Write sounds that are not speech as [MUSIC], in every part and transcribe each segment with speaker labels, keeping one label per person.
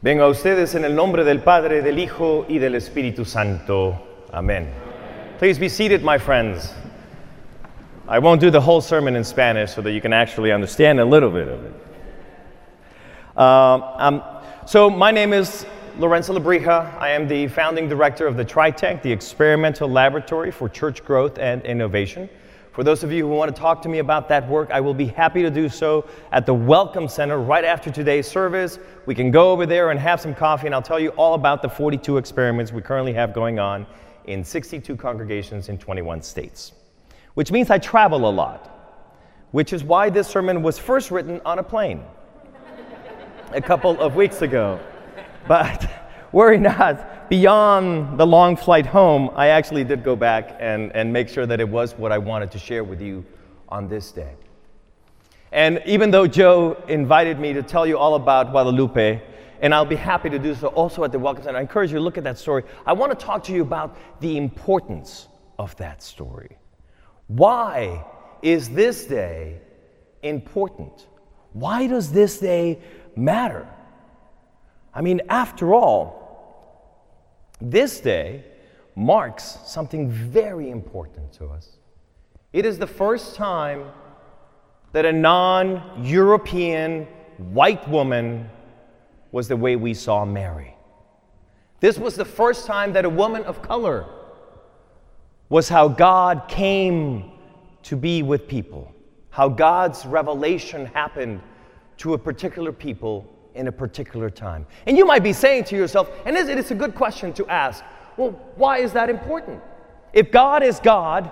Speaker 1: Venga a ustedes en el nombre del Padre, del Hijo y del Espíritu Santo. Amen. Please be seated, my friends. I won't do the whole sermon in Spanish so that you can actually understand a little bit of it. Um, um, so, my name is Lorenzo Lebrija. I am the founding director of the TryTank, the Experimental Laboratory for Church Growth and Innovation. For those of you who want to talk to me about that work, I will be happy to do so at the Welcome Center right after today's service. We can go over there and have some coffee, and I'll tell you all about the 42 experiments we currently have going on in 62 congregations in 21 states. Which means I travel a lot, which is why this sermon was first written on a plane [LAUGHS] a couple of weeks ago. But [LAUGHS] worry not beyond the long flight home, I actually did go back and, and make sure that it was what I wanted to share with you on this day. And even though Joe invited me to tell you all about Guadalupe, and I'll be happy to do so also at the Welcome Center, I encourage you to look at that story. I want to talk to you about the importance of that story. Why is this day important? Why does this day matter? I mean, after all, this day marks something very important to us. It is the first time that a non European white woman was the way we saw Mary. This was the first time that a woman of color was how God came to be with people, how God's revelation happened to a particular people in a particular time. And you might be saying to yourself, and it's a good question to ask, well, why is that important? If God is God,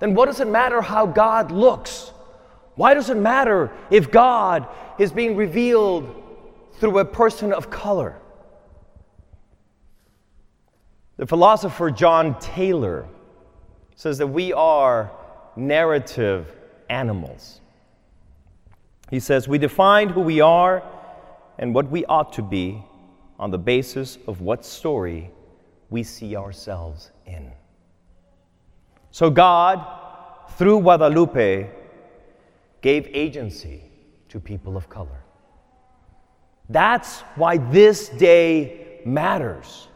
Speaker 1: then what does it matter how God looks? Why does it matter if God is being revealed through a person of color? The philosopher John Taylor says that we are narrative animals. He says, We define who we are and what we ought to be on the basis of what story we see ourselves in. So, God, through Guadalupe, gave agency to people of color. That's why this day matters.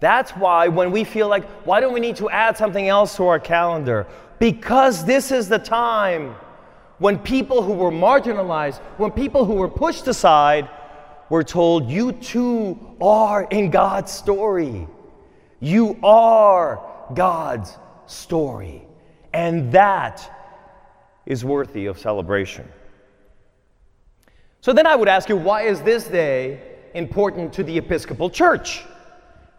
Speaker 1: That's why when we feel like, why don't we need to add something else to our calendar? Because this is the time when people who were marginalized, when people who were pushed aside, were told, You too are in God's story. You are God's story. And that is worthy of celebration. So then I would ask you, why is this day important to the Episcopal Church?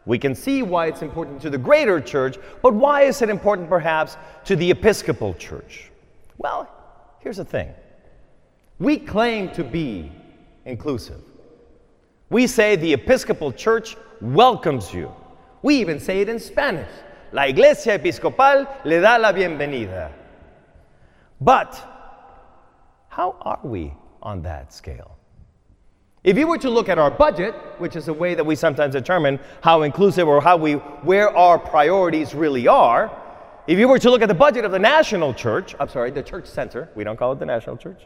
Speaker 1: We can see why it's important to the greater church, but why is it important perhaps to the Episcopal Church? Well, Here's the thing we claim to be inclusive. We say the Episcopal Church welcomes you. We even say it in Spanish. La Iglesia Episcopal le da la bienvenida. But how are we on that scale? If you were to look at our budget, which is a way that we sometimes determine how inclusive or how we where our priorities really are, if you were to look at the budget of the national church, I'm sorry, the church center, we don't call it the national church,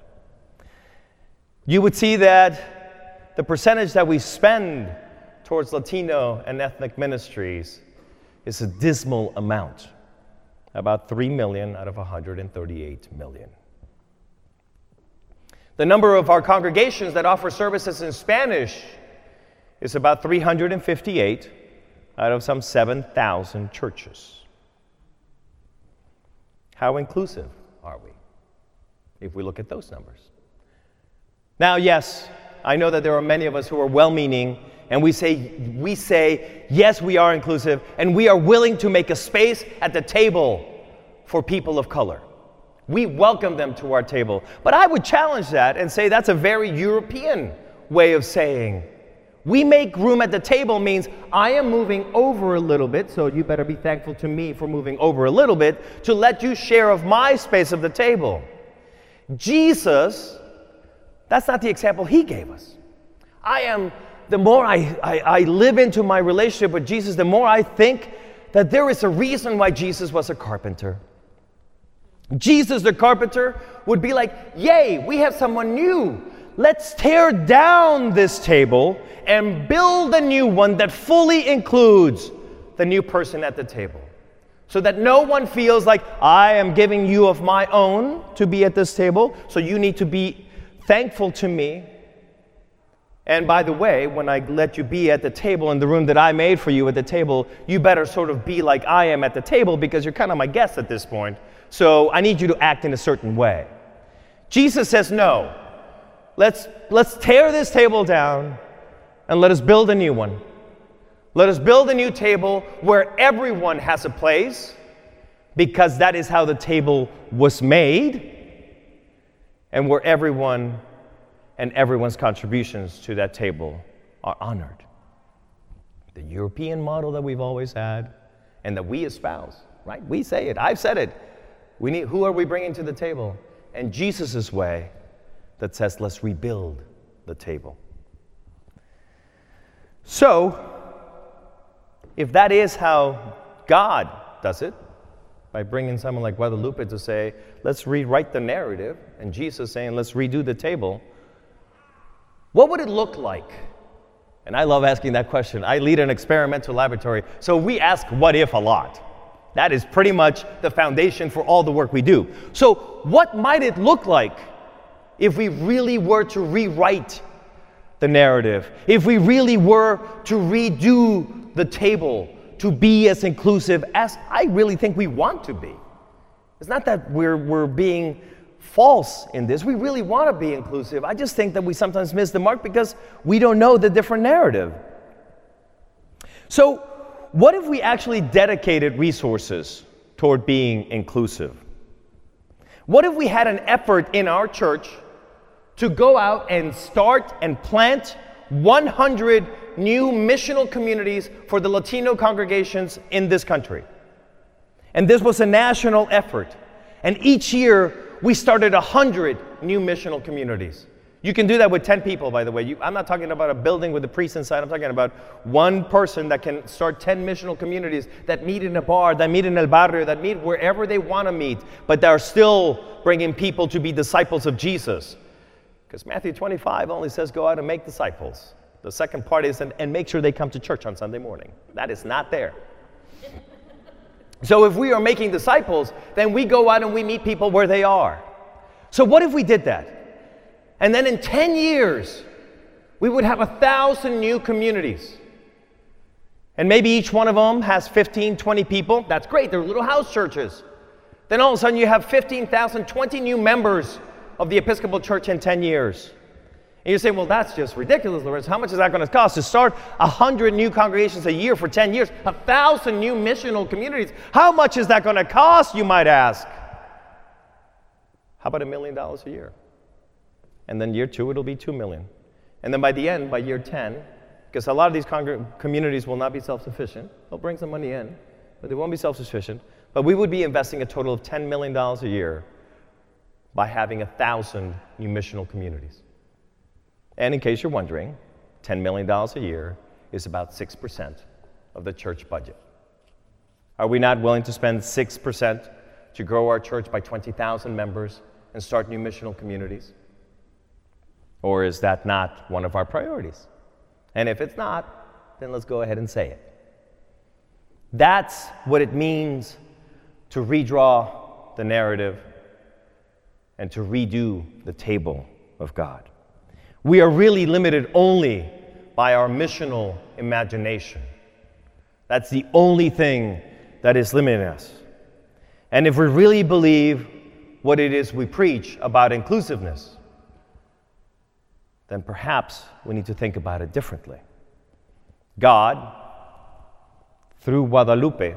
Speaker 1: you would see that the percentage that we spend towards Latino and ethnic ministries is a dismal amount about 3 million out of 138 million. The number of our congregations that offer services in Spanish is about 358 out of some 7,000 churches. How inclusive are we if we look at those numbers? Now, yes, I know that there are many of us who are well meaning and we say, we say, yes, we are inclusive and we are willing to make a space at the table for people of color. We welcome them to our table. But I would challenge that and say that's a very European way of saying we make room at the table means I am moving over a little bit, so you better be thankful to me for moving over a little bit to let you share of my space of the table. Jesus, that's not the example he gave us. I am, the more I, I, I live into my relationship with Jesus, the more I think that there is a reason why Jesus was a carpenter. Jesus, the carpenter, would be like, Yay, we have someone new let's tear down this table and build a new one that fully includes the new person at the table. So that no one feels like I am giving you of my own to be at this table, so you need to be thankful to me. And by the way, when I let you be at the table in the room that I made for you at the table, you better sort of be like I am at the table because you're kind of my guest at this point. So I need you to act in a certain way. Jesus says, no. Let's, let's tear this table down and let us build a new one. Let us build a new table where everyone has a place because that is how the table was made and where everyone and everyone's contributions to that table are honored. The European model that we've always had and that we espouse, right? We say it. I've said it. We need, who are we bringing to the table? And Jesus' way that says, let's rebuild the table. So, if that is how God does it, by bringing someone like Guadalupe to say, let's rewrite the narrative, and Jesus saying, let's redo the table, what would it look like? And I love asking that question. I lead an experimental laboratory, so we ask what if a lot. That is pretty much the foundation for all the work we do. So, what might it look like if we really were to rewrite the narrative? If we really were to redo the table to be as inclusive as I really think we want to be? It's not that we're, we're being false in this. We really want to be inclusive. I just think that we sometimes miss the mark because we don't know the different narrative. So, what if we actually dedicated resources toward being inclusive? What if we had an effort in our church to go out and start and plant 100 new missional communities for the Latino congregations in this country? And this was a national effort. And each year, we started 100 new missional communities. You can do that with 10 people, by the way. You, I'm not talking about a building with a priest inside. I'm talking about one person that can start 10 missional communities that meet in a bar, that meet in el barrio, that meet wherever they want to meet, but they are still bringing people to be disciples of Jesus. Because Matthew 25 only says, go out and make disciples. The second part is, and, and make sure they come to church on Sunday morning. That is not there. So if we are making disciples, then we go out and we meet people where they are. So what if we did that? And then in 10 years, we would have a thousand new communities. And maybe each one of them has 15, 20 people. That's great. They're little house churches. Then all of a sudden, you have 15,000, 20 new members of the Episcopal Church in 10 years. And you say, well, that's just ridiculous, Lorenzo. How much is that going to cost to start 100 new congregations a year for 10 years? A thousand new missional communities. How much is that going to cost, you might ask? How about a million dollars a year? And then year two, it'll be two million. And then by the end, by year 10, because a lot of these communities will not be self sufficient, they'll bring some money in, but they won't be self sufficient. But we would be investing a total of $10 million a year by having a thousand new missional communities. And in case you're wondering, $10 million a year is about 6% of the church budget. Are we not willing to spend 6% to grow our church by 20,000 members and start new missional communities? Or is that not one of our priorities? And if it's not, then let's go ahead and say it. That's what it means to redraw the narrative and to redo the table of God. We are really limited only by our missional imagination. That's the only thing that is limiting us. And if we really believe what it is we preach about inclusiveness, then perhaps we need to think about it differently. God, through Guadalupe,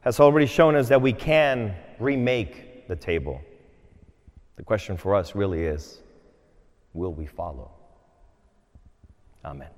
Speaker 1: has already shown us that we can remake the table. The question for us really is will we follow? Amen.